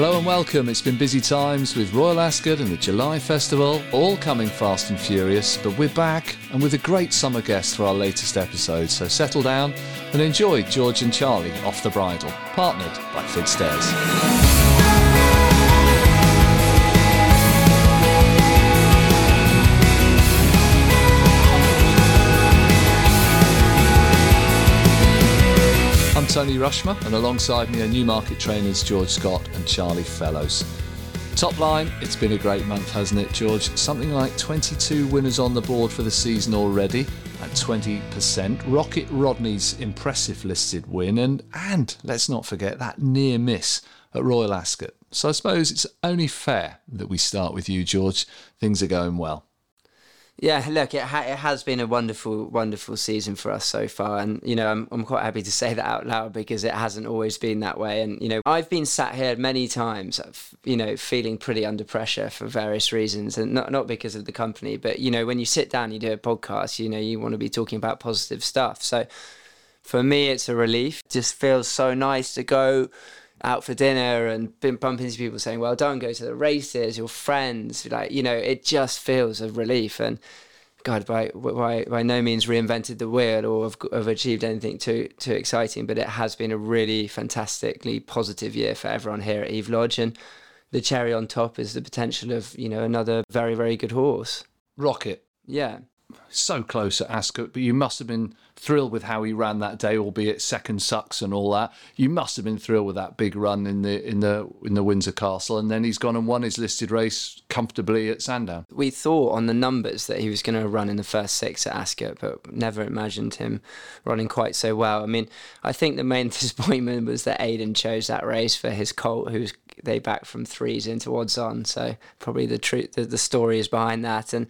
Hello and welcome. It's been busy times with Royal Ascot and the July Festival, all coming fast and furious, but we're back and with a great summer guest for our latest episode. So settle down and enjoy George and Charlie off the bridle, partnered by Fitzdares. Tony Rushmer, and alongside me are Newmarket trainers George Scott and Charlie Fellowes. Top line, it's been a great month, hasn't it, George? Something like 22 winners on the board for the season already at 20%. Rocket Rodney's impressive listed win, and, and let's not forget that near miss at Royal Ascot. So I suppose it's only fair that we start with you, George. Things are going well. Yeah, look, it, ha- it has been a wonderful, wonderful season for us so far, and you know, I'm I'm quite happy to say that out loud because it hasn't always been that way. And you know, I've been sat here many times, uh, you know, feeling pretty under pressure for various reasons, and not not because of the company, but you know, when you sit down, you do a podcast, you know, you want to be talking about positive stuff. So, for me, it's a relief. It just feels so nice to go out for dinner and been bumping into people saying, "Well, don't go to the races. Your friends, like you know, it just feels a relief." And God, by by by no means reinvented the wheel or have, have achieved anything too too exciting, but it has been a really fantastically positive year for everyone here at Eve Lodge. And the cherry on top is the potential of you know another very very good horse. Rocket, Yeah, so close at Ascot, but you must have been thrilled with how he ran that day, albeit second sucks and all that. You must have been thrilled with that big run in the in the in the Windsor Castle, and then he's gone and won his listed race comfortably at Sandown. we thought on the numbers that he was going to run in the first six at Ascot, but never imagined him running quite so well. I mean, I think the main disappointment was that Aidan chose that race for his colt, who's they backed from threes into odds on. So probably the truth, the, the story is behind that. And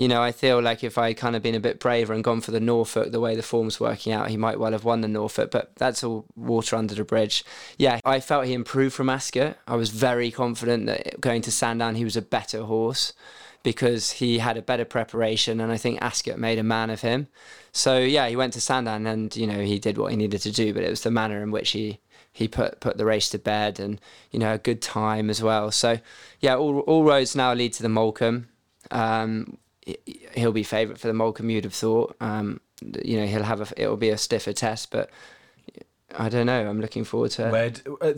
you know, I feel like if I kind of been a bit braver and gone for the Norfolk, the way the form's working out, he might well have won the Norfolk. But that's all water under the bridge. Yeah, I felt he improved from Ascot. I was very confident that going to Sandown, he was a better horse because he had a better preparation, and I think Ascot made a man of him. So yeah, he went to Sandown, and you know he did what he needed to do, but it was the manner in which he he put put the race to bed, and you know a good time as well. So yeah, all all roads now lead to the Molecombe. Um, he'll be favourite for the Molecombe. You'd have thought. Um, you know he'll have a it'll be a stiffer test, but I don't know. I'm looking forward to it. Uh,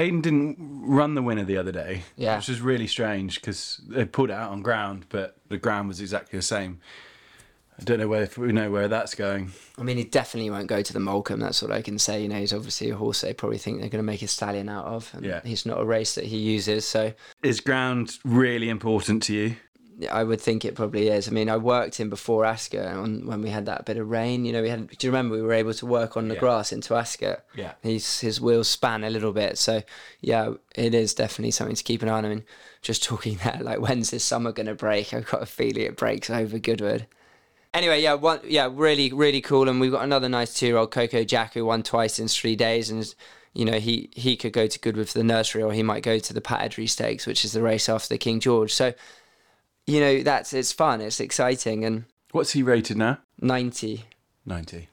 Aidan didn't run the winner the other day, Yeah. which was really strange because they pulled it out on ground, but the ground was exactly the same. I don't know where if we know where that's going. I mean, he definitely won't go to the Molecombe. That's all I can say. You know, he's obviously a horse they probably think they're going to make a stallion out of. And Yeah. He's not a race that he uses, so Is ground really important to you? I would think it probably is. I mean, I worked him before Ascot on when we had that bit of rain. You know, we had. Do you remember we were able to work on the Yeah. grass into Ascot? Yeah. His his wheels span a little bit, so yeah, it is definitely something to keep an eye on. I mean, just talking there, like when's this summer going to break? I've got a feeling it breaks over Goodwood. Anyway, yeah, one, yeah, really, really cool. And we've got another nice two-year-old Coco Jack who won twice in three days, and you know he he could go to Goodwood for the nursery, or he might go to the Pat Eddery Stakes, which is the race after the King George. So, you know, that's it's fun, it's exciting, and What's he rated now? ninety. 90.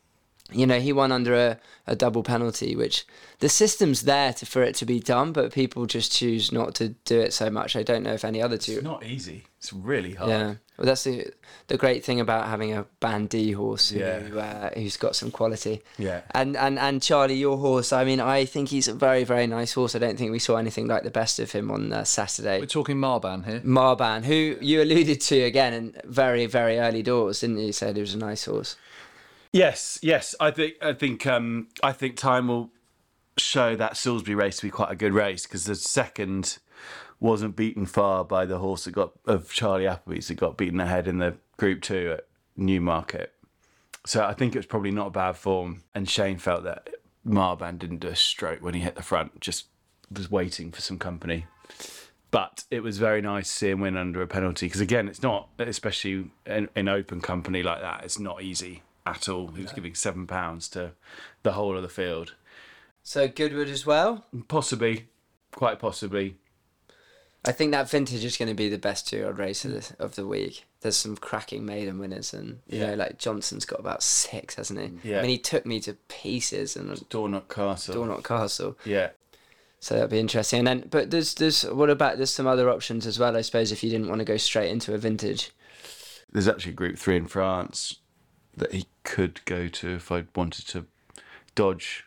You know, he won under a, a double penalty, which the system's there to, for it to be done, but people just choose not to do it so much. I don't know if any other two. It's not easy. It's really hard. Yeah, well, that's the the great thing about having a Band D horse who, Yeah. uh, who's got some quality. Yeah. And, and and Charlie, your horse. I mean, I think he's a very very nice horse. I don't think we saw anything like the best of him on uh, Saturday. We're talking Marbaan here. Marbaan, who you alluded to again in very very early doors, didn't you? You said he was a nice horse. Yes, yes. I think I think um, I think time will show that Salisbury race to be quite a good race because the second wasn't beaten far by the horse that got of Charlie Appleby's that got beaten ahead in the Group Two at Newmarket. So I think it was probably not a bad form, and Shane felt that Marbaan didn't do a stroke when he hit the front, just was waiting for some company. But it was very nice to see him win under a penalty because again, it's not, especially in, in open company like that, it's not easy at all. He was giving seven pounds to the whole of the field, So Goodwood as well. possibly, quite possibly. I think that vintage is going to be the best two-year-old race of the, of the week. There's some cracking maiden winners, and you Yeah. know, like Johnston's got about six, hasn't he? Yeah. I mean, he took me to pieces, and Dornoch Castle. Dornoch Castle. Yeah, So that'd be interesting. And then, but there's there's what about there's some other options as well? I suppose if you didn't want to go straight into a vintage. There's actually a Group Three in France that he could go to if I wanted to dodge.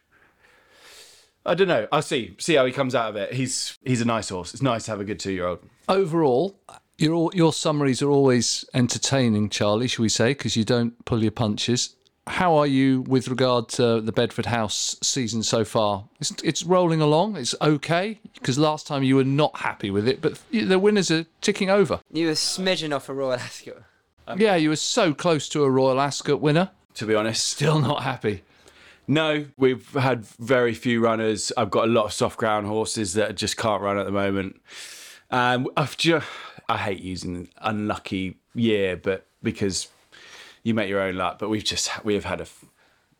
I don't know. I'll see. See how he comes out of it. He's he's a nice horse. It's nice to have a good two year old. Overall, your your summaries are always entertaining, Charlie. Shall we say? Because you don't pull your punches. How are you with regard to the Bedford House season so far? It's, it's rolling along. It's okay because last time you were not happy with it, but the winners are ticking over. You were smidgen off a Royal Ascot. yeah, you were so close to a Royal Ascot winner. To be honest, Still not happy. No, we've had very few runners. I've got a lot of soft ground horses that just can't run at the moment. Um, I've just, I hate using unlucky year, but because you make your own luck. But we've just we have had a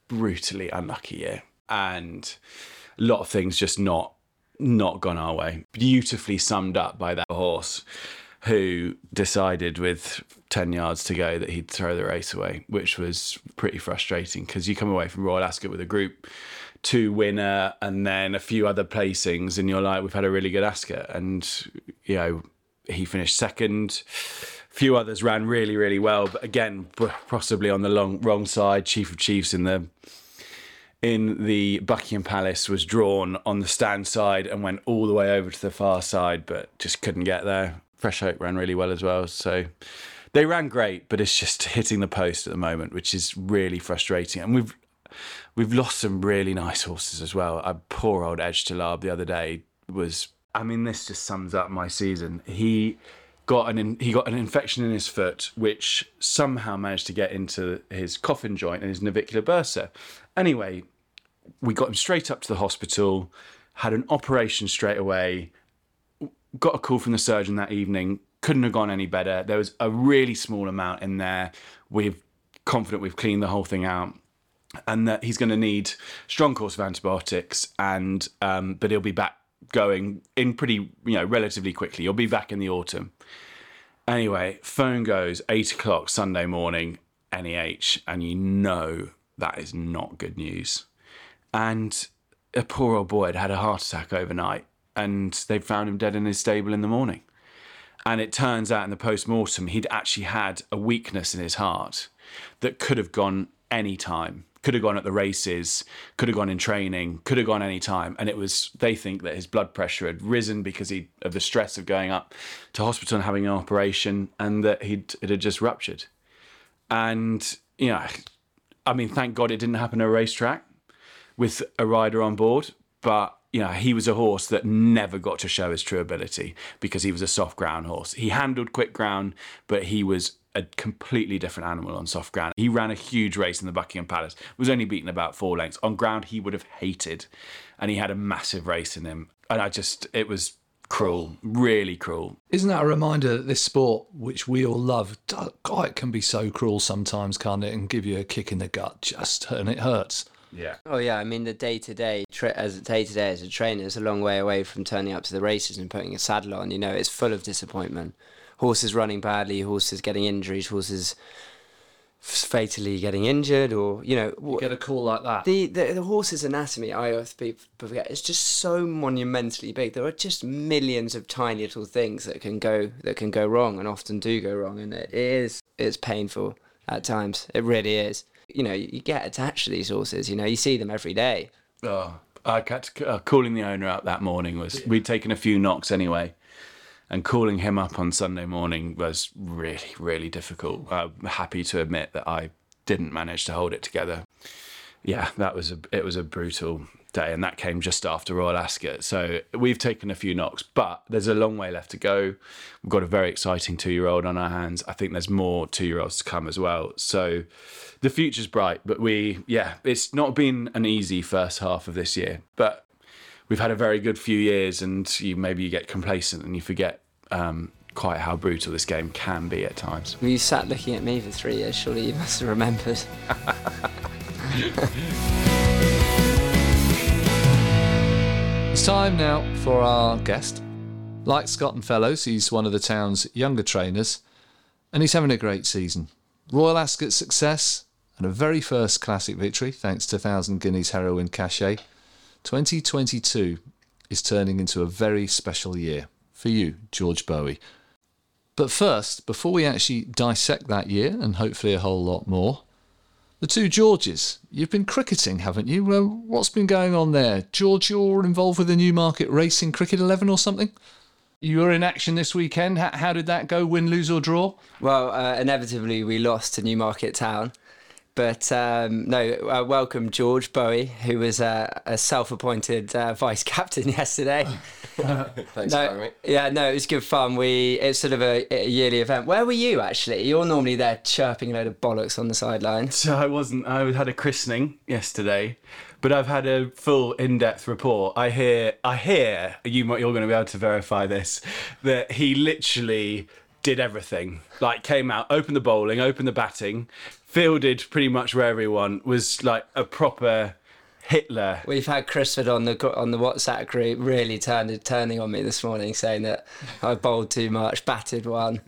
brutally unlucky year, and a lot of things just not not gone our way. Beautifully summed up by that horse who decided with 10 yards to go that he'd throw the race away, which was pretty frustrating because you come away from Royal Ascot with a group two winner and then a few other placings, and you're like, we've had a really good Ascot. And, you know, he finished second. A few others ran really, really well, but again, possibly on the long, wrong side. Chief of Chiefs in the in the Buckingham Palace was drawn on the stand side and went all the way over to the far side, but just couldn't get there. Fresh Oak ran really well as well. So they ran great, but it's just hitting the post at the moment, which is really frustrating. And we've we've lost some really nice horses as well. A poor old Edge to Lab the other day was. I mean, this just sums up my season. He got an he got an infection in his foot, which somehow managed to get into his coffin joint and his navicular bursa. Anyway, we got him straight up to the hospital, had an operation straight away. Got a call from the surgeon that evening. Couldn't have gone any better. There was a really small amount in there. We're confident we've cleaned the whole thing out and that he's going to need strong course of antibiotics and um, but he'll be back going in pretty you know relatively quickly he'll be back in the autumn anyway phone goes eight o'clock sunday morning neh and you know that is not good news and a poor old boy had had a heart attack overnight and they found him dead in his stable in the morning and it turns out in the post-mortem he'd actually had a weakness in his heart that could have gone any time could have gone at the races, could have gone in training, could have gone any time. And it was, they think that his blood pressure had risen because he, of the stress of going up to hospital and having an operation and that he'd, it had just ruptured. And, you know, I mean, thank God it didn't happen at a racetrack with a rider on board. But, you know, he was a horse that never got to show his true ability because he was a soft ground horse. He handled quick ground, but he was a completely different animal on soft ground. He ran a huge race in the Buckingham Palace, was only beaten about four lengths. On ground, he would have hated, and he had a massive race in him. And I just, it was cruel, really cruel. Isn't that a reminder that this sport, which we all love, God, it can be so cruel sometimes, can't it? And give you a kick in the gut, just, and it hurts. Yeah. Oh yeah, I mean the day to day as day to day as a trainer is a long way away from turning up to the races and putting a saddle on. You know, it's full of disappointment horses running badly, horses getting injuries, horses fatally getting injured, or you know, you get a call like that. The the, the horse's anatomy, I forget, it's just so monumentally big. There are just millions of tiny little things that can go that can go wrong, and often do go wrong, and it is it's painful at times. It really is. You know, you get attached to these horses. You know, you see them every day. Oh, I kept uh, calling the owner up that morning. Was we'd taken a few knocks anyway and calling him up on Sunday morning was really, really difficult. I'm happy to admit that I didn't manage to hold it together. Yeah, that was a it was a brutal day, and that came just after Royal Ascot. So we've taken a few knocks, but there's a long way left to go. We've got a very exciting two year old on our hands. I think there's more two year olds to come as well. So the future's bright, but we, yeah, it's not been an easy first half of this year, but we've had a very good few years, and you maybe you get complacent and you forget um, quite how brutal this game can be at times. Well, you sat looking at me for three years. Surely you must have remembered. it's time now for our guest. Like Scott and Fellowes, he's one of the town's younger trainers, and he's having a great season. Royal Ascot success and a very first classic victory, thanks to Thousand Guineas heroine Cachet. 2022. is turning into a very special year for you, George Boughey. But first, before we actually dissect that year and hopefully a whole lot more, the two Georges. You've been cricketing, haven't you? Well, what's been going on there? George, you're involved with the Newmarket Racing Cricket 11 or something? You were in action this weekend. How, how did that go? Win, lose, or draw? Well, uh, inevitably we lost to Newmarket Town. But um, no, uh, welcome George Boughey, who was uh, a self-appointed uh, vice captain yesterday. Thanks no, for having me. Yeah, no, it was good fun. We it's sort of a, a yearly event. Where were you actually? You're normally there chirping a load of bollocks on the sideline. So I wasn't. I had a christening yesterday, but I've had a full in-depth report. I hear. I hear you. You're going to be able to verify this. That he literally did everything. Like came out, opened the bowling, opened the batting, fielded pretty much where everyone was. Like a proper Hitler. We've had Crisford on the on the WhatsApp group really turned turning on me this morning, saying that I bowled too much, batted one.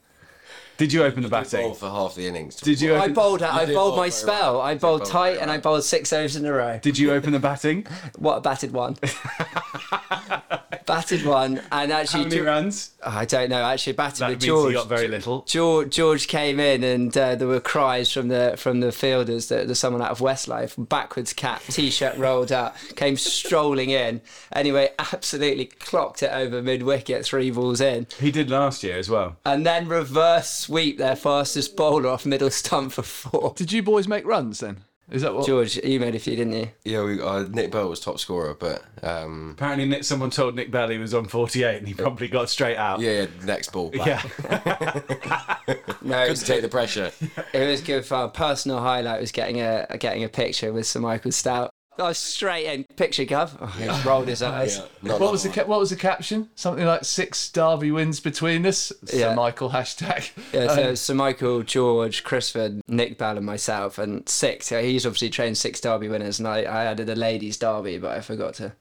Did you open the Bowl batting? for half the innings. Did you? I Open, bowled. I bowled bowl my spell. well. I bowled bowl tight, very and I bowled six overs in a row. Did you open the batting? What a batted one. batted one, and How actually, many Ge- runs? I don't know. Actually, batted That with means George. he got very little. George, George came in and uh, there were cries from the from the fielders that there's someone out of Westlife, backwards cap, t-shirt rolled up, came strolling in. Anyway, absolutely clocked it over mid wicket, three balls in, He did last year as well. and then reverse sweep their fastest bowler off middle stump for four. Did you boys make runs then? Is that what? George, you made a few, didn't you? Yeah, we, uh, Nick Bell was top scorer, but um, Apparently, Nick, someone told Nick Bell he was on 48 and he probably got straight out. yeah, yeah, next ball. Back. Yeah. No, it Couldn't take the pressure. it was good fun. Personal highlight was getting a getting a picture with Sir Michael Stoute. I was straight in, picture gov. Oh, he just rolled his eyes. Yeah, not What was the ca- what was the caption? Something like six Derby wins between us. Yeah. Sir Michael hashtag. Yeah, so, Um, so Michael, George, Crisford, Nick Bell, and myself, and six. Yeah, he's obviously trained six Derby winners, and I, I added a ladies' Derby, but I forgot to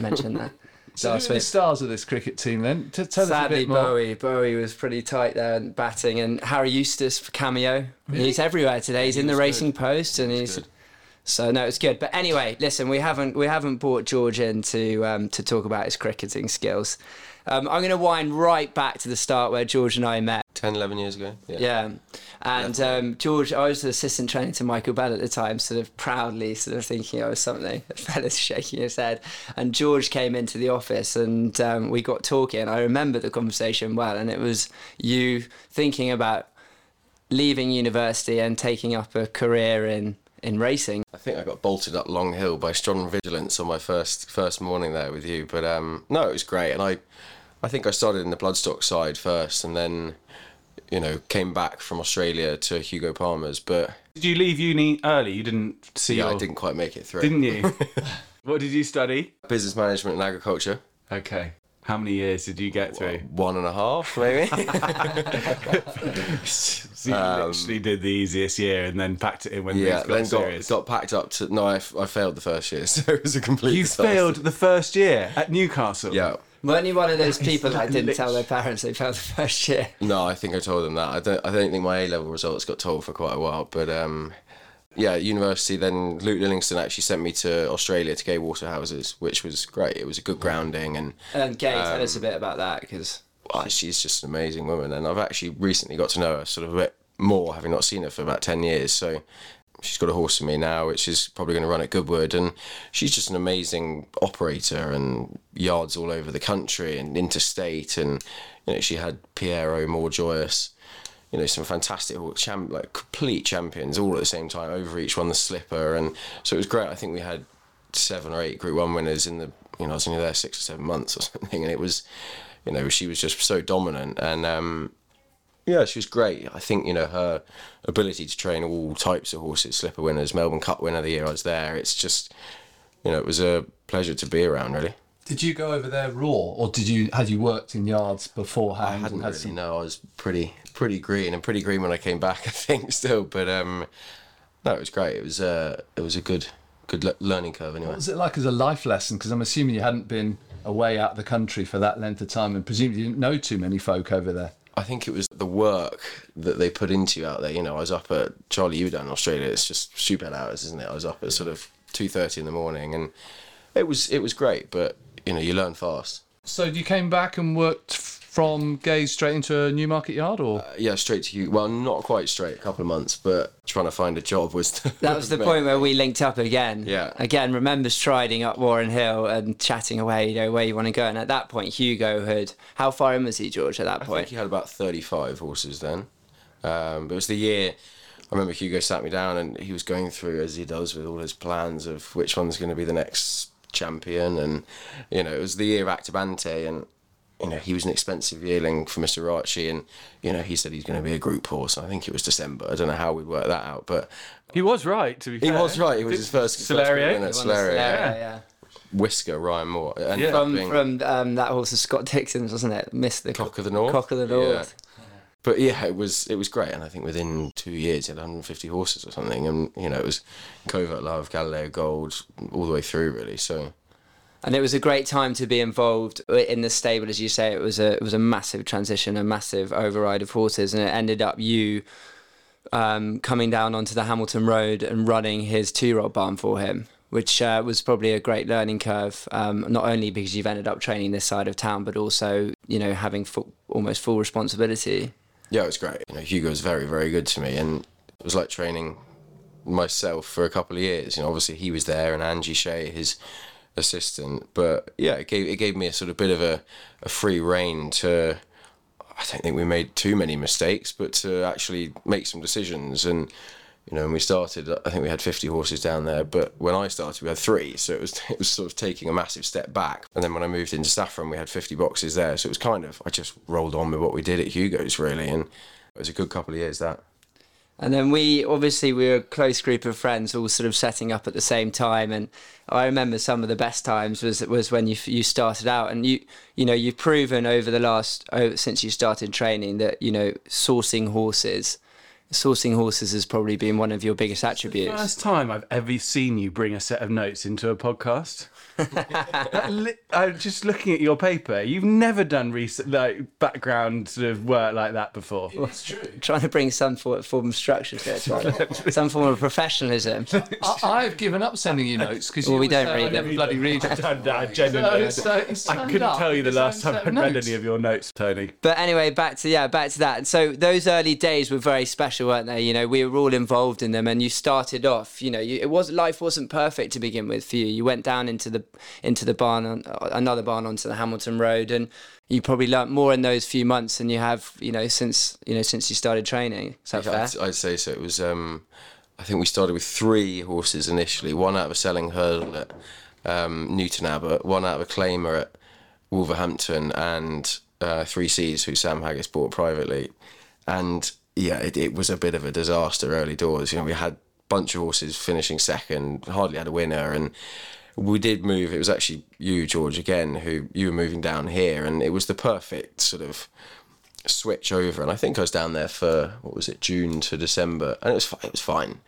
mention that. so who are the stars of this cricket team then? T- tell us a Sadly, bit more. Boughey, Boughey was pretty tight there and batting, and Harry Eustace for cameo. He's everywhere today. He's in the was Racing good. Post, and he's. good. So no, it's good. But anyway, listen, we haven't we haven't brought George in to um, to talk about his cricketing skills. Um, I'm going to wind right back to the start where George and I met. 10, 11 years ago. Yeah. Yeah. And um, George, I was the assistant trainer to Michael Bell at the time, sort of proudly, sort of thinking I was something. The fella's shaking his head. And George came into the office and um, we got talking. I remember the conversation well, and it was you thinking about leaving university and taking up a career in, in racing. I think I got bolted up Long Hill by strong vigilance on my first first morning there with you. But um, no, it was great, and I, I think I started in the bloodstock side first, and then, you know, came back from Australia to Hugo Palmer's. But Did you leave uni early? You didn't see yeah, your... I didn't quite make it through. Didn't you? what did you study? Business management and agriculture. Okay. How many years did you get through? One and a half, maybe. So you literally did the easiest year and then packed it in when Um, yeah, things got then got, serious. got packed up to. No, I failed the first year, so it was a complete. you disaster. failed the first year at Newcastle. Yeah. Weren't you one of those people that didn't tell their parents they failed the first year? No, I think I told them that. I don't. I don't think my A level results got told for quite a while. But um, yeah, university. Then Luke Lillingston actually sent me to Australia to Gai Waterhouses, which was great. It was a good grounding, and And Gai, tell um, us a bit about that, because well, she's just an amazing woman. And I've actually recently got to know her sort of a bit more, having not seen her for about ten years. So she's got a horse for me now, which is probably going to run at Goodwood, and she's just an amazing operator and yards all over the country and interstate, and you know she had Pierro More Joyous. You know, some fantastic champ, like complete champions all at the same time. Over each one, the slipper, and so it was great. I think we had seven or eight Group One winners in the. You know, I was only there six or seven months or something, and it was, you know, she was just so dominant, and um, yeah, she was great. I think you know her ability to train all types of horses, slipper winners, Melbourne Cup winner the year I was there. It's just, you know, it was a pleasure to be around. Really, Did you go over there raw, or did you had you worked in yards beforehand? I hadn't had really. some- No, I was pretty pretty green and pretty green when I came back. I think still, but um, no, it was great. It was uh, it was a good good le- learning curve anyway. What was it like as a life lesson? Because I'm assuming you hadn't been away out of the country for that length of time, and presumably you didn't know too many folk over there. I think it was the work that they put into you out there. You know, I was up at Charlie Udan in Australia. It's just stupid hours, isn't it? I was up at sort of two thirty in the morning, and it was it was great. But you know you learn fast. So you came back and worked from Gai's straight into a Newmarket Yard, or Yeah, straight to you. Well, not quite straight, a couple of months, but trying to find a job was. The, That was the point where we linked up again. Yeah. Again, remember striding up Warren Hill and chatting away, you know, where you want to go. And at that point, Hugo had. How far in was he, George, at that I think point? he had about 35 horses then. Um, but it was the year. I remember Hugo sat me down and he was going through, as he does with all his plans of which one's going to be the next champion. And, you know, it was the year of Aktabantay and, you know, he was an expensive yearling for Mr. Archie. And, you know, he said he's going to be a group horse. I think it was December. I don't know how we'd work that out. But He was right, to be he fair. was right. He was his first, first Solario? winner, He won the Solario. Solario, yeah. Whisker, Ryan Moore. And Yeah. From, being- from um, that horse of Scott Dixon's, wasn't it? Missed the Cock of the North. Cock of the North. Yeah. But yeah, it was it was great, and I think within two years he had 150 horses or something, and you know it was Covert Love, Galileo Gold, all the way through really. So And it was a great time to be involved in the stable, as you say. It was a it was a massive transition, a massive override of horses, and it ended up you um, coming down onto the Hamilton Road and running his two-year-old barn for him, which uh, was probably a great learning curve. Um, not only because you've ended up training this side of town, but also you know having full, almost full responsibility. yeah, it was great. You know, Hugo was very very good to me, and it was like training myself for a couple of years. You know, obviously he was there, and Angie Shea, his assistant. But yeah, it gave it gave me a sort of bit of a, a free rein to. I don't think we made too many mistakes, but to actually make some decisions. And you know, when we started, I think we had 50 horses down there, but when I started, we had three. So it was it was sort of taking a massive step back. And then when I moved into Saffron, we had 50 boxes there. So it was kind of I just rolled on with what we did at Hugo's really, and it was a good couple of years that. And then we obviously we were a close group of friends, all sort of setting up at the same time. And I remember some of the best times was was when you you started out, and you you know you've proven over the last oh, since you started training that you know sourcing horses, sourcing horses has probably been one of your biggest attributes. First time I've ever seen you bring a set of notes into a podcast. Li- I'm just looking at your paper. You've never done rec- like background sort of work like that before. it's true. Trying to bring some form of structure to it, right? some form of professionalism. I, I've given up sending you notes because Well, we don't read I them. bloody read them. Done that, genuinely. So- so I couldn't up tell you the with last time I'd read notes. any of your notes, Tony. But anyway, back to yeah, back to that. So those early days were very special, weren't they? You know, we were all involved in them, and you started off. You know, you, it was life wasn't perfect to begin with for you. You went down into the into the barn, on, another barn onto the Hamilton Road, and you probably learnt more in those few months than you have, you know, since you know since you started training. Is that fair? I'd, I'd say so. It was. Um, I think we started with three horses initially. One out of a selling hurdle at um, Newton Abbot, one out of a claimer at Wolverhampton, and uh, three C's who Sam Haggas bought privately. And yeah, it, it was a bit of a disaster early doors. You know, we had a bunch of horses finishing second, hardly had a winner, and we did move. It was actually you, George, again, who you were moving down here, and it was the perfect sort of switch over, and I think I was down there for what was it, June to December, and it was it was fine,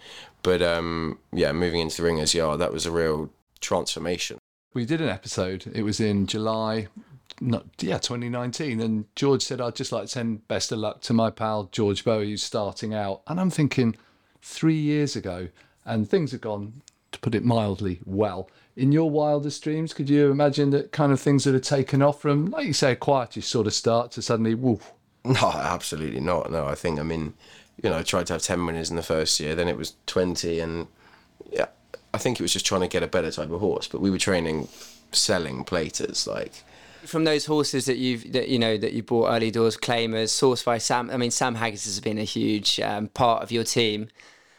but um, yeah, moving into the Ringers Yard, that was a real transformation. We did an episode. It was in July, not yeah, 2019, and George said I'd just like to send best of luck to my pal George Bowie, who's starting out. And I'm thinking, three years ago, and things have gone, to put it mildly, well. In your wildest dreams, could you imagine that kind of things that have taken off from, like you say, a quietish sort of start to suddenly, woof, No, absolutely not. No, I think I mean, you know, I tried to have ten winners in the first year, then it was twenty, and yeah, I think it was just trying to get a better type of horse. But we were training, selling platers like. From those horses that you've that you know that you bought early doors, claimers, sourced by Sam. I mean, Sam Haggas has been a huge um, part of your team.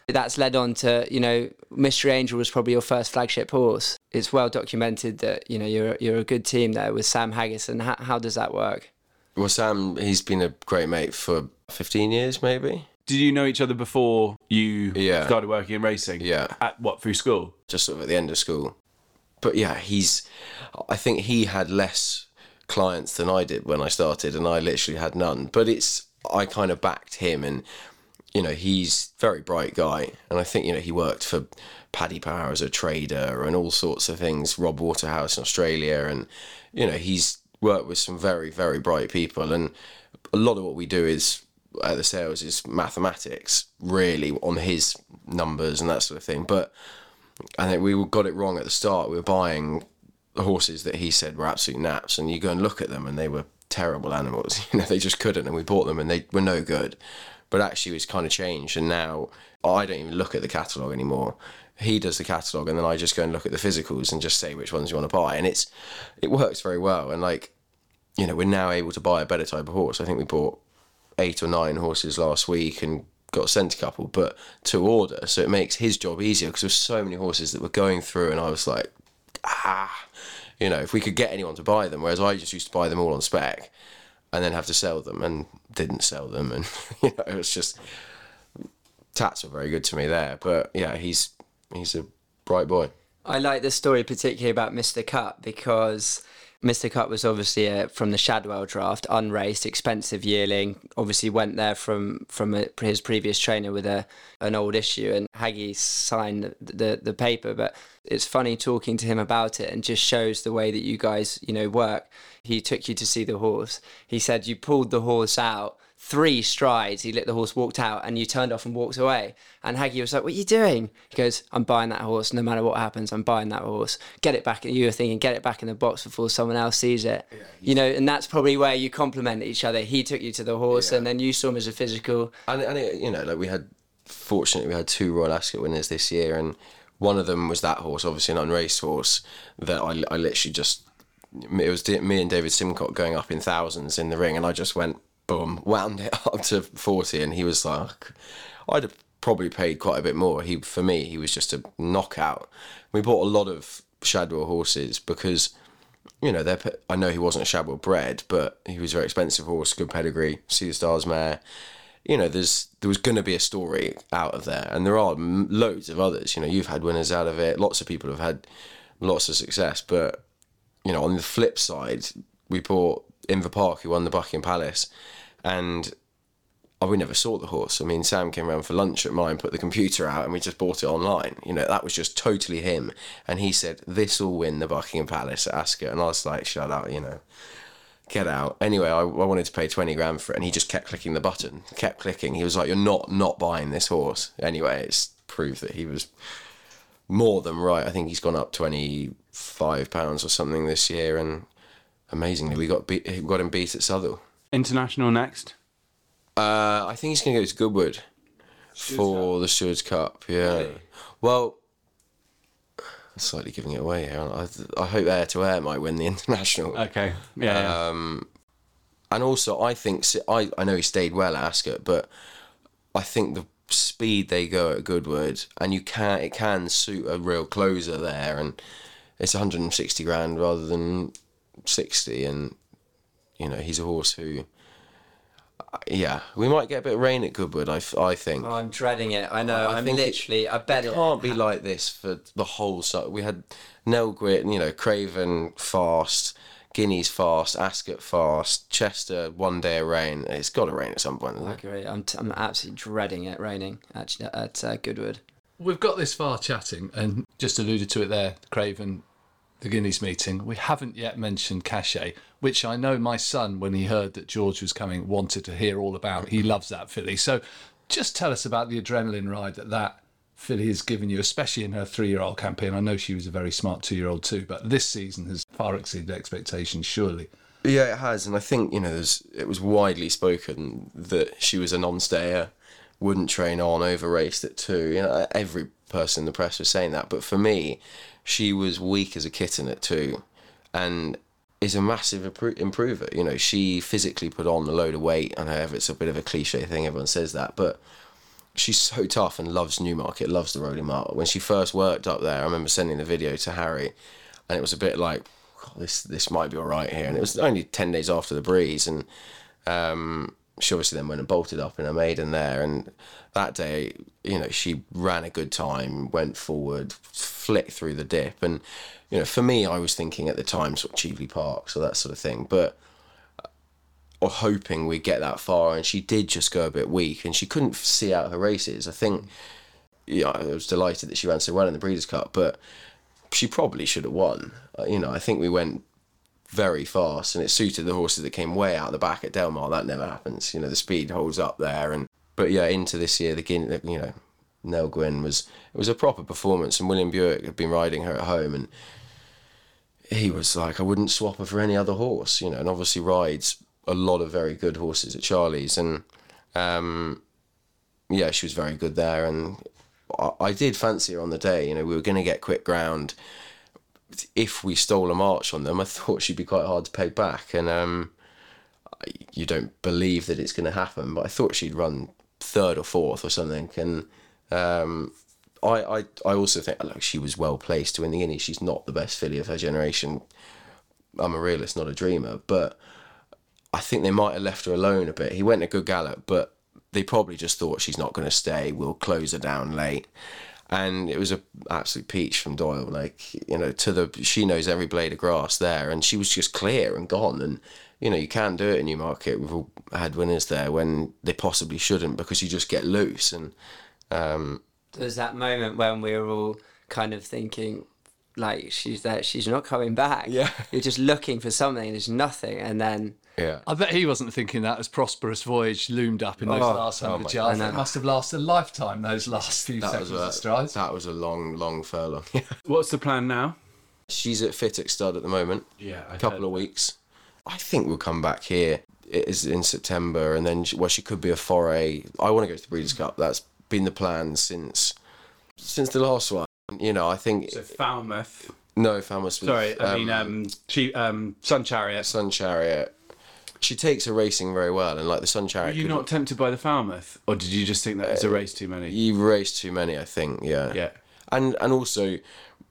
That's led on to you know, Mystery Angel was probably your first flagship horse. It's well documented that you know you're you're a good team there with Sam Haggas. And how, how does that work? Well, Sam, he's been a great mate for fifteen years, maybe. Did you know each other before you Yeah. started working in racing? Yeah. At what, through school? just sort of at the end of school. But yeah, he's. I think he had less clients than I did when I started, and I literally had none. But it's I kind of backed him, and you know he's very bright guy, and I think you know he worked for Paddy Power as a trader and all sorts of things. Rob Waterhouse in Australia, and you know he's worked with some very very bright people, and a lot of what we do is at the sales is mathematics, really on his numbers and that sort of thing. But I think we got it wrong at the start. We were buying the horses that he said were absolute naps, and you go and look at them, and they were terrible animals. You know, they just couldn't, and we bought them, and they were no good. But actually, it's kind of changed, and now I don't even look at the catalogue anymore. He does the catalogue, and then I just go and look at the physicals and just say which ones you want to buy, and it's it works very well. And like, you know, we're now able to buy a better type of horse. I think we bought eight or nine horses last week and got sent a couple, but to order, so it makes his job easier because there's so many horses that were going through, and I was like, ah, you know, if we could get anyone to buy them, whereas I just used to buy them all on spec and then have to sell them and didn't sell them, and you know, it was just Tatts were very good to me there. But yeah, he's he's a bright boy. I like the story particularly about Mr. Cup because Mr. Cup was obviously uh, from the Shadwell draft, unraced, expensive yearling. Obviously went there from from a, his previous trainer with a an old issue, and Haggy signed the, the the paper. But it's funny talking to him about it, and just shows the way that you guys you know work. He took you to see the horse. He said you pulled the horse out three strides, he let the horse walked out, and you turned off and walked away. And Haggy was like, "What are you doing?" He goes, "I'm buying that horse. No matter what happens, I'm buying that horse. Get it back." You were thinking, "Get it back in the box before someone else sees it." Yeah, you know, and that's probably where you complement each other. He took you to the horse, yeah. and then you saw him as a physical. And and it, you know, like we had, fortunately, we had two Royal Ascot winners this year, and one of them was that horse, obviously an unraced horse that I I literally just. It was me and David Simcock going up in thousands in the ring, and I just went boom, wound it up to 40. And he was like, I'd have probably paid quite a bit more. He For me, he was just a knockout. We bought a lot of Shadwell horses because, you know, they're, I know he wasn't a Shadwell bred, but he was a very expensive horse, good pedigree, Sea The Stars mare. You know, there's there was going to be a story out of there, and there are loads of others. You know, you've had winners out of it. Lots of people have had lots of success, but you know, on the flip side, we bought Inver Park, who won the Buckingham Palace, and oh, we never saw the horse. I mean, Sam came around for lunch at mine, put the computer out, and we just bought it online. You know, that was just totally him. And he said, "This will win the Buckingham Palace at Ascot," and I was like, "Shut up," you know. Get out. Anyway, I, I wanted to pay 20 grand for it, and he just kept clicking the button, kept clicking. He was like, You're not not buying this horse. Anyway, it's proved that he was more than right. I think he's gone up £25 or something this year, and amazingly, we got beat, got him beat at Southwell. International next. Uh, I think he's going to go to Goodwood for Cup. the Stewards Cup. Yeah. Really? Well, I'm slightly giving it away here. I, I hope Air to Air might win the international. Okay. Yeah. Um, yeah. and also, I think I I know he stayed well at Ascot, but I think the speed they go at Goodwood, and you can it can suit a real closer there, and it's 160 grand rather than 60, and you know, he's a horse who. Yeah, we might get a bit of rain at Goodwood. I, I think. Oh, I'm dreading it. I know. I am literally. It, I bet it can't be like this for the whole. So we had Nell Gwyn, you know, Craven fast, Guineas fast, Ascot fast, Chester one day of rain. It's got to rain at some point. I agree. I'm, t- I'm absolutely dreading it raining actually at uh, Goodwood. We've got this far chatting, and just alluded to it there. Craven the Guineas meeting, we haven't yet mentioned Cachet, which I know my son, when he heard that George was coming, wanted to hear all about. He loves that filly. So just tell us about the adrenaline ride that that filly has given you, especially in her three year old campaign. I know she was a very smart two year old too, but this season has far exceeded expectations, surely. Yeah, it has. And I think, you know, it was widely spoken that she was a non stayer, wouldn't train on, over raced at two. You know, every person in the press was saying that. But for me, she was weak as a kitten at two, and is a massive improver. You know, she physically put on a load of weight. I know it's a bit of a cliche thing, everyone says that, but she's so tough and loves Newmarket, loves the Rowley Mile. When she first worked up there, I remember sending the video to Harry, and it was a bit like, this this might be all right here. And it was only ten days after the breeze, and um, she obviously then went and bolted up in her maiden there. And that day, you know, she ran a good time, went forward, flicked through the dip. And, you know, for me, I was thinking at the time sort of Cheveley Park, so that sort of thing. But, uh, or hoping we'd get that far. And she did just go a bit weak and she couldn't see out her races. I think, yeah, I was delighted that she ran so well in the Breeders' Cup, but she probably should have won. Uh, you know, I think we went very fast, and it suited the horses that came way out the back at Del Mar. That never happens. You know, the speed holds up there, and but yeah, into this year, the you know, Nell Gwyn was it was a proper performance, and William Buick had been riding her at home, and he was like, I wouldn't swap her for any other horse, you know, and obviously rides a lot of very good horses at Charlie's, and um, yeah, she was very good there, and I, I did fancy her on the day. You know, we were going to get quick ground. If we stole a march on them, I thought she'd be quite hard to peg back, and um, you don't believe that it's going to happen, but I thought she'd run third or fourth or something, and um, I, I I also think like she was well placed to win the Guinea. She's not the best filly of her generation. I'm a realist, not a dreamer, but I think they might have left her alone a bit. He went a good gallop, but they probably just thought she's not going to stay. We'll close her down late. And it was a absolute peach from Doyle. Like you know, to the she knows every blade of grass there, and she was just clear and gone. And you know, you can't do it in Newmarket. We've all had winners there when they possibly shouldn't because you just get loose. And um, there was that moment when we were all kind of thinking, like she's there, she's not coming back. Yeah. you're just looking for something. There's nothing, and then yeah, I bet he wasn't thinking that as prosperous voyage loomed up in those Oh, last hundred yards. God. It must have lasted a lifetime. Those last few that seconds was of a strides. that was a long, long furlong. What's the plan now? She's at Fittock Stud at the moment. Yeah, a couple of weeks. I think we'll come back here. It is in September, and then she, well, she could be a Forêt. I want to go to the Breeders' Cup. That's been the plan since since the last one. You know, I think So Falmouth. no Falmouth. Sorry, I mean um, she, um, Sun Chariot. Sun Chariot. She takes her racing very well, and like the Sun Were Chariot. you could- not tempted by the Falmouth, or did you just think that it's a uh, race too many? You raced too many, I think. Yeah. Yeah. And and also,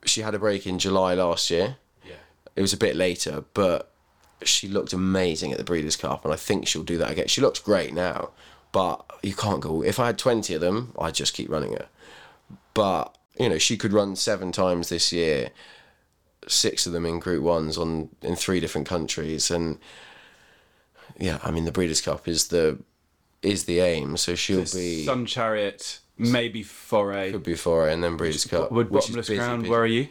she had a break in July last year. Yeah. It was a bit later, but she looked amazing at the Breeders' Cup, and I think she'll do that again. She looks great now, but you can't go. If I had twenty of them, I'd just keep running her. But you know, she could run seven times this year, six of them in Group Ones on in three different countries, and yeah, I mean the Breeders' Cup is the is the aim. So she'll be Sun Chariot, maybe Forêt. could be Forêt, and then Breeders' Cup. Would bottomless busy, ground. busy. Where are you?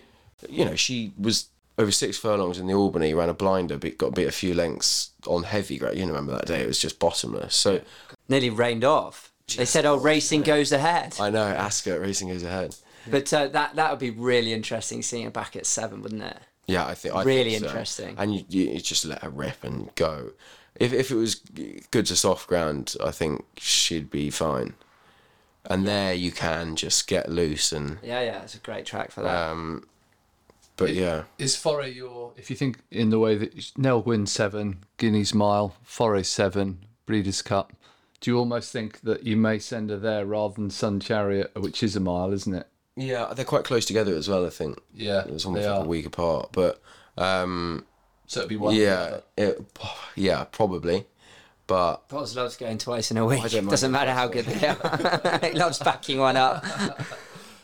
you know, she was over six furlongs in the Albany, ran a blinder, but got beat a few lengths on heavy ground. You remember that day? It was just bottomless. So nearly rained off. They said, "Oh, racing goes ahead." I know Ascot racing goes ahead. But uh, that that would be really interesting seeing her back at seven, wouldn't it? Yeah, I think I Really think so. interesting. And you, you you just let her rip and go. If if it was good to soft ground, I think she'd be fine. And there you can just get loose and Yeah, yeah, it's a great track for that. um, but yeah, Is Forêt your, if you think in the way that Nell Gwyn seven, Guineas Mile, Forêt seven, Breeders' Cup, do you almost think that you may send her there rather than Sun Chariot, which is a mile, isn't it? yeah, they're quite close together as well. I think Yeah, it was almost they like are. a week apart, but um, So it'd be one. yeah, it, yeah, probably. But Poz loves going twice in a week. don't Doesn't matter how good they are. he loves backing one up.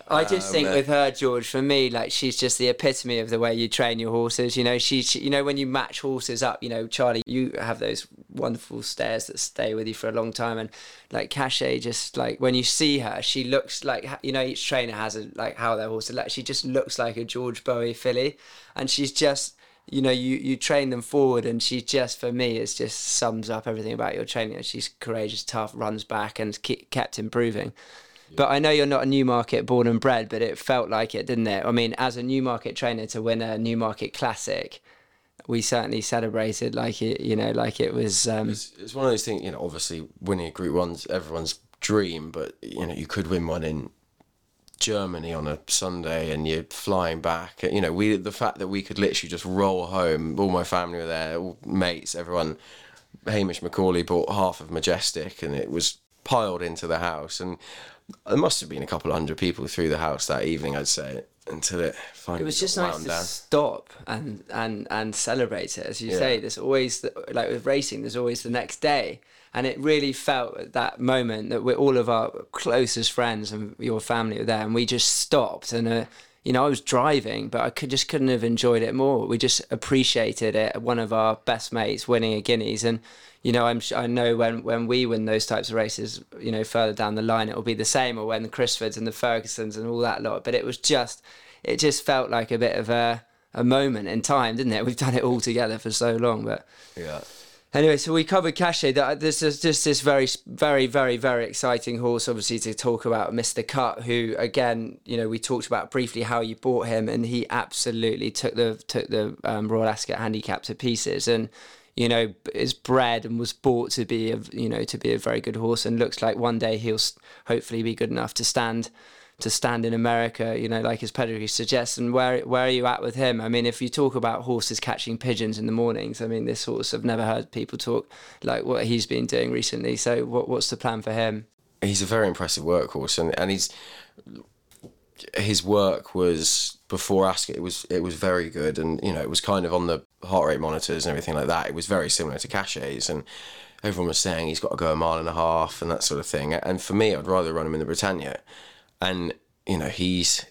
I just um, think uh, with her, George, for me, like she's just the epitome of the way you train your horses. You know, she, she, you know, when you match horses up, you know, Charlie, you have those wonderful stares that stay with you for a long time, and like Cachet, just like when you see her, she looks like you know each trainer has a like how their horse. Like she just looks like a George Boughey filly, and she's just you know, you, you train them forward, and she just, for me, it just sums up everything about your training. She's courageous, tough, runs back, and kept improving. But I know you're not a Newmarket born and bred, but it felt like it, didn't it? I mean, as a Newmarket trainer to win a Newmarket Classic, we certainly celebrated like it, you know, like it was. Um, it's, it's one of those things. You know, obviously winning a Group One's everyone's dream, but you know you could win one in Germany on a Sunday and you're flying back. You know, we the fact that we could literally just roll home. All my family were there, all mates, everyone. Hamish Macaulay bought half of Majestic, and it was piled into the house. And there must have been a couple of hundred people through the house that evening. I'd say until it finally it was just nice to down. stop and and and celebrate it as you Yeah. say there's always the, like with racing there's always the next day and it really felt at that moment that we're all of our closest friends and your family were there and we just stopped and uh, you know I was driving but I could just couldn't have enjoyed it more we just appreciated it one of our best mates winning a guineas and you know I'm I know when when we win those types of races you know further down the line it will be the same or when the Crisfords and the Fergusons and all that lot but it was just it just felt like a bit of a a moment in time, didn't it? We've done it all together for so long, but Yeah. Anyway, so we covered Cachet. That this is just this very, very, very, very exciting horse. Obviously, to talk about Mr. Cut, who again, you know, we talked about briefly how you bought him, and he absolutely took the took the um, Royal Ascot handicap to pieces, and you know, is bred and was bought to be a you know to be a very good horse, and looks like one day he'll hopefully be good enough to stand to stand in America, you know, like his pedigree suggests. And where where are you at with him? I mean, if you talk about horses catching pigeons in the mornings, I mean, this horse I've never heard people talk like what he's been doing recently. So, what what's the plan for him? He's a very impressive workhorse, and and he's his work was before Ascot. It was it was very good, and you know, it was kind of on the heart rate monitors and everything like that. It was very similar to Cachets and. Everyone was saying he's got to go a mile and a half and that sort of thing. And for me, I'd rather run him in the Britannia and you know he's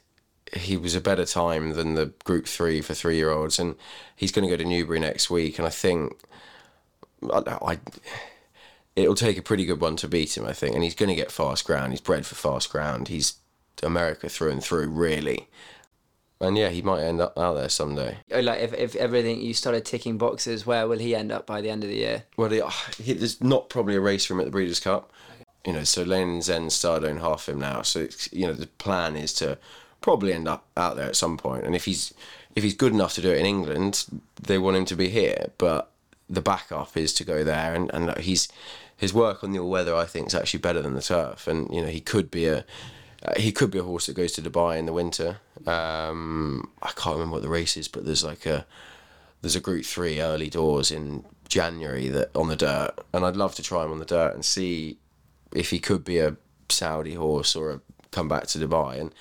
he was a better time than the Group Three for three year olds, and he's going to go to Newbury next week, and I think I, I it'll take a pretty good one to beat him, I think, and he's going to get fast ground. He's bred for fast ground. He's America through and through, really. And yeah, he might end up out there someday. Oh, like if, if everything you started ticking boxes, where will he end up by the end of the year? Well, he, oh, he, there's not probably a race for him at the Breeders' Cup you know, so Lane's End started own half him now. So you know, the plan is to probably end up out there at some point. And if he's if he's good enough to do it in England, they want him to be here. But the backup is to go there, and and he's his work on the all weather I think is actually better than the turf. And you know, he could be a he could be a horse that goes to Dubai in the winter. Um, I can't remember what the race is, but there's like a there's a Group Three early doors in January that on the dirt, and I'd love to try him on the dirt and see if he could be a Saudi horse or a come back to Dubai. And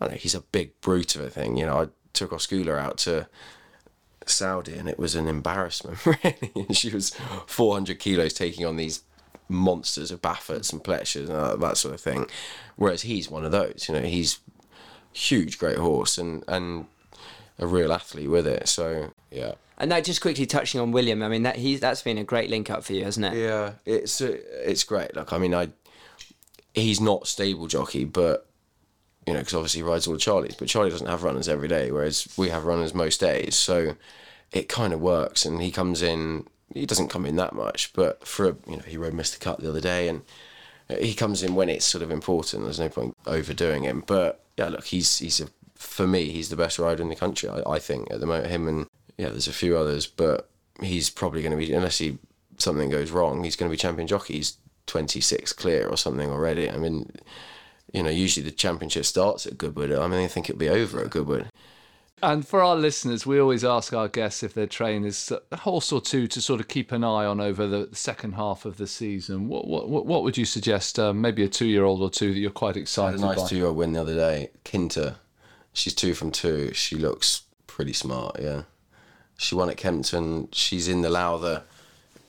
I know he's a big brute of a thing. You know, I took Oscula out to Saudi and it was an embarrassment, really. And she was 400 kilos taking on these monsters of Bafferts and Pletchers and that sort of thing. Whereas he's one of those, you know, he's huge, great horse and, and a real athlete with it. So, yeah. And that just quickly touching on William, I mean that he's that's been a great link up for you, hasn't it? Yeah, it's uh, it's great. Like I mean, I he's not stable jockey, but you know, because obviously he rides all the Charlies, but Charlie doesn't have runners every day, whereas we have runners most days. So it kind of works, and he comes in. He doesn't come in that much, but for a, you know, he rode Mr. Cut the other day, and he comes in when it's sort of important. There's no point overdoing him, but yeah, look, he's he's a for me, he's the best rider in the country. I, I think at the moment, him and yeah, there's a few others, but he's probably going to be unless he something goes wrong, he's going to be champion jockey. He's 26 clear or something already. I mean, you know, usually the championship starts at Goodwood. I mean, I think it'll be over at Goodwood. And for our listeners, we always ask our guests if their train is a horse or two to sort of keep an eye on over the second half of the season. What what what would you suggest? Um, maybe a two-year-old or two that you're quite excited. I had a nice two-year-old win the other day. Kinter, she's two from two. She looks pretty smart. Yeah. She won at Kempton. She's in the Lowther.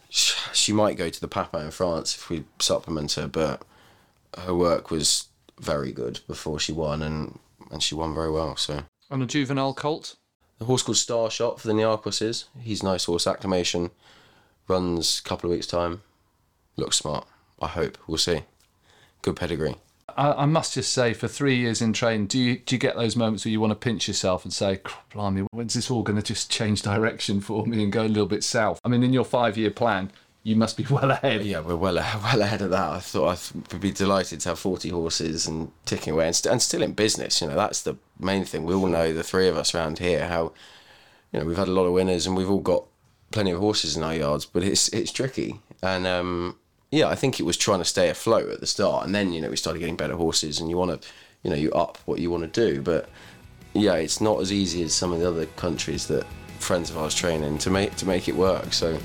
She might go to the Papa in France if we supplement her, but her work was very good before she won, and and she won very well. So. on a juvenile colt. The horse called Star Shot for the Niarchoses. He's nice horse. Acclamation runs a couple of weeks time. Looks smart. I hope we'll see. Good pedigree. I, I, must just say, for three years in training, do you do you get those moments where you want to pinch yourself and say, "Blimey, when's this all going to just change direction for me and go a little bit south?" I mean, in your five-year plan, you must be well ahead. Yeah, we're well well ahead of that. I thought I would be delighted to have forty horses and ticking away, and, st- and still in business. You know, that's the main thing. We all know the three of us around here how, you know, we've had a lot of winners and we've all got plenty of horses in our yards, but it's it's tricky and. um yeah, I think it was trying to stay afloat at the start, and then you know we started getting better horses, and you want to, you know, you up what you want to do. But yeah, it's not as easy as some of the other countries that friends of ours train in to make to make it work. So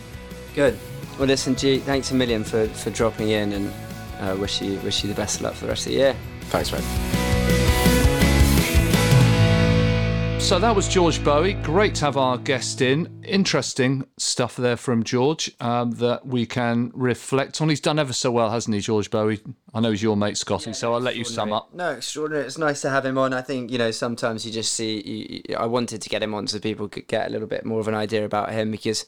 good. Well, listen, G, thanks a million for for dropping in, and uh, wish you wish you the best of luck for the rest of the year. Thanks, mate. So that was George Boughey. Great to have our guest in. Interesting stuff there from George um, that we can reflect on. He's done ever so well, hasn't he, George Boughey? I know he's your mate, Scotty, yeah, so I'll let you sum up. No, extraordinary. It's nice to have him on. I think, you know, sometimes you just see. You, you, I wanted to get him on so people could get a little bit more of an idea about him because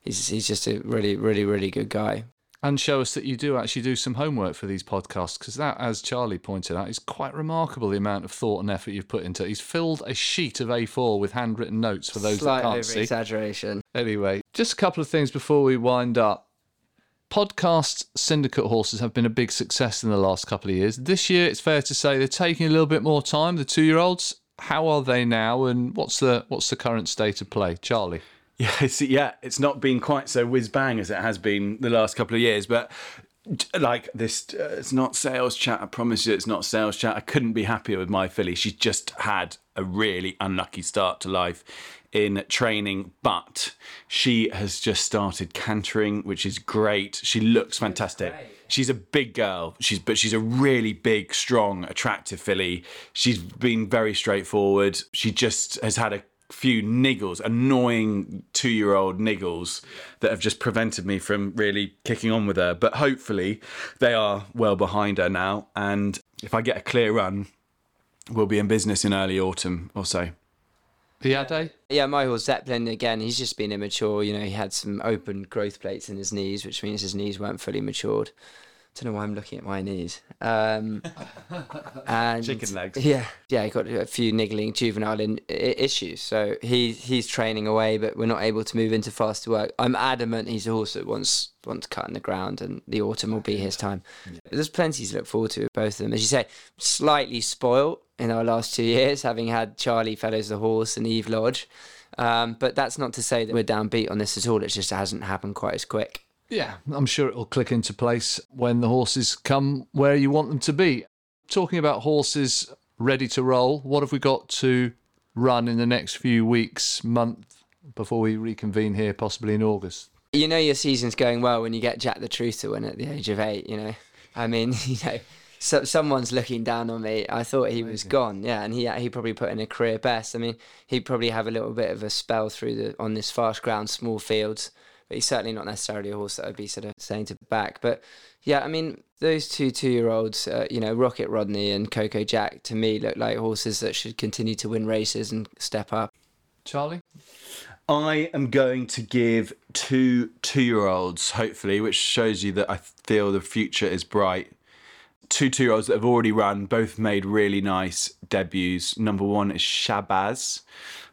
he's, he's just a really, really, really good guy and show us that you do actually do some homework for these podcasts because that as charlie pointed out is quite remarkable the amount of thought and effort you've put into it he's filled a sheet of a4 with handwritten notes for those Slight that can't see exaggeration anyway just a couple of things before we wind up podcast syndicate horses have been a big success in the last couple of years. This year, it's fair to say they're taking a little bit more time. The two-year-olds, how are they now, and what's the what's the current state of play, Charlie? Yeah, it's, yeah, it's not been quite so whiz bang as it has been the last couple of years, but like this, uh, it's not sales chat. I promise you, it's not sales chat. I couldn't be happier with my filly. She's just had a really unlucky start to life in training, but she has just started cantering, which is great. She looks fantastic. She's a big girl. She's but she's a really big, strong, attractive filly. She's been very straightforward. She just has had a few niggles, annoying two year old niggles that have just prevented me from really kicking on with her. But hopefully they are well behind her now. And if I get a clear run, we'll be in business in early autumn or so. Piade? Yeah, my horse Zeppelin again. He's just been immature. You know, he had some open growth plates in his knees, which means his knees weren't fully matured. Don't know why I'm looking at my knees. Um, and Chicken legs. Yeah, yeah. He got a few niggling juvenile in, I- issues. So he he's training away, but we're not able to move into faster work. I'm adamant he's a horse that wants wants cut in the ground, and the autumn will be his time. But there's plenty to look forward to with both of them. As you say, slightly spoilt in our last two years, having had Charlie Fellowes the horse and Eve Lodge. Um, but that's not to say that we're downbeat on this at all. It just hasn't happened quite as quick. Yeah, I'm sure it will click into place when the horses come where you want them to be. Talking about horses ready to roll, what have we got to run in the next few weeks, month, before we reconvene here, possibly in August? You know your season's going well when you get Jack the Truth to win at the age of eight. You know, I mean, you know, so someone's looking down on me. I thought he was gone. Yeah, and he he probably put in a career best. I mean, he'd probably have a little bit of a spell through the on this fast ground, small fields. But he's certainly not necessarily a horse that I'd be sort of saying to back. But yeah, I mean, those two two-year-olds, uh, you know, Rocket Rodney and Coco Jack, to me look like horses that should continue to win races and step up. Charlie? I am going to give two two year olds, hopefully, which shows you that I feel the future is bright. Two two year olds that have already run, both made really nice debuts. Number one is Shabazz,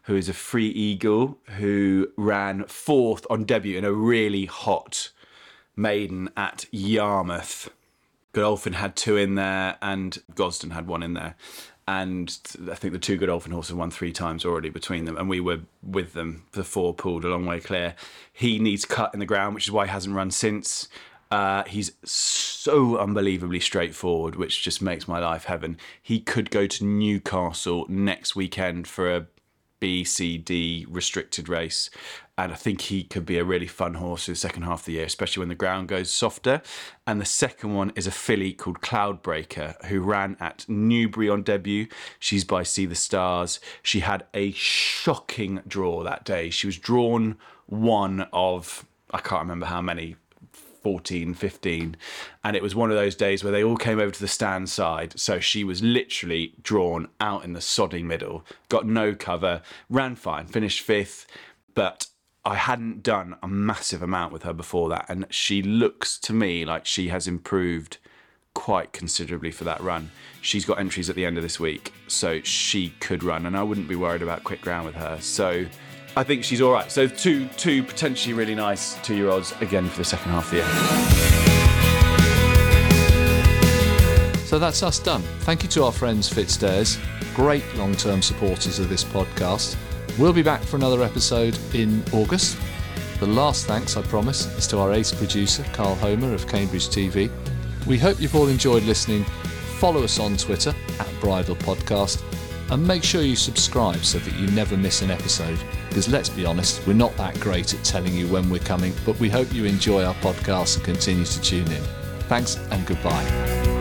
who is a free eagle who ran fourth on debut in a really hot maiden at Yarmouth. Godolphin had two in there, and Gosden had one in there. And I think the two Godolphin horses won three times already between them, and we were with them. The four pulled a long way clear. He needs cut in the ground, which is why he hasn't run since. Uh, he's so unbelievably straightforward, which just makes my life heaven. He could go to Newcastle next weekend for a B, C, D restricted race. And I think he could be a really fun horse in the second half of the year, especially when the ground goes softer. And the second one is a filly called Cloudbreaker, who ran at Newbury on debut. She's by Sea The Stars. She had a shocking draw that day. She was drawn one of, I can't remember how many, 14, 15. And it was one of those days where they all came over to the stand side. So she was literally drawn out in the sodding middle, got no cover, ran fine, finished fifth. But I hadn't done a massive amount with her before that. And she looks to me like she has improved quite considerably for that run. She's got entries at the end of this week, so she could run, and I wouldn't be worried about quick ground with her. So I think she's all right. So two, two potentially really nice two-year-olds again for the second half of the year. So that's us done. Thank you to our friends Fitzdares, great long term supporters of this podcast. We'll be back for another episode in August. The last thanks, I promise, is to our ace producer, Carl Homer of Cambridge TV. We hope you've all enjoyed listening. Follow us on Twitter at Bridal Podcast and make sure you subscribe so that you never miss an episode. Because let's be honest, we're not that great at telling you when we're coming, but we hope you enjoy our podcast and continue to tune in. Thanks and goodbye.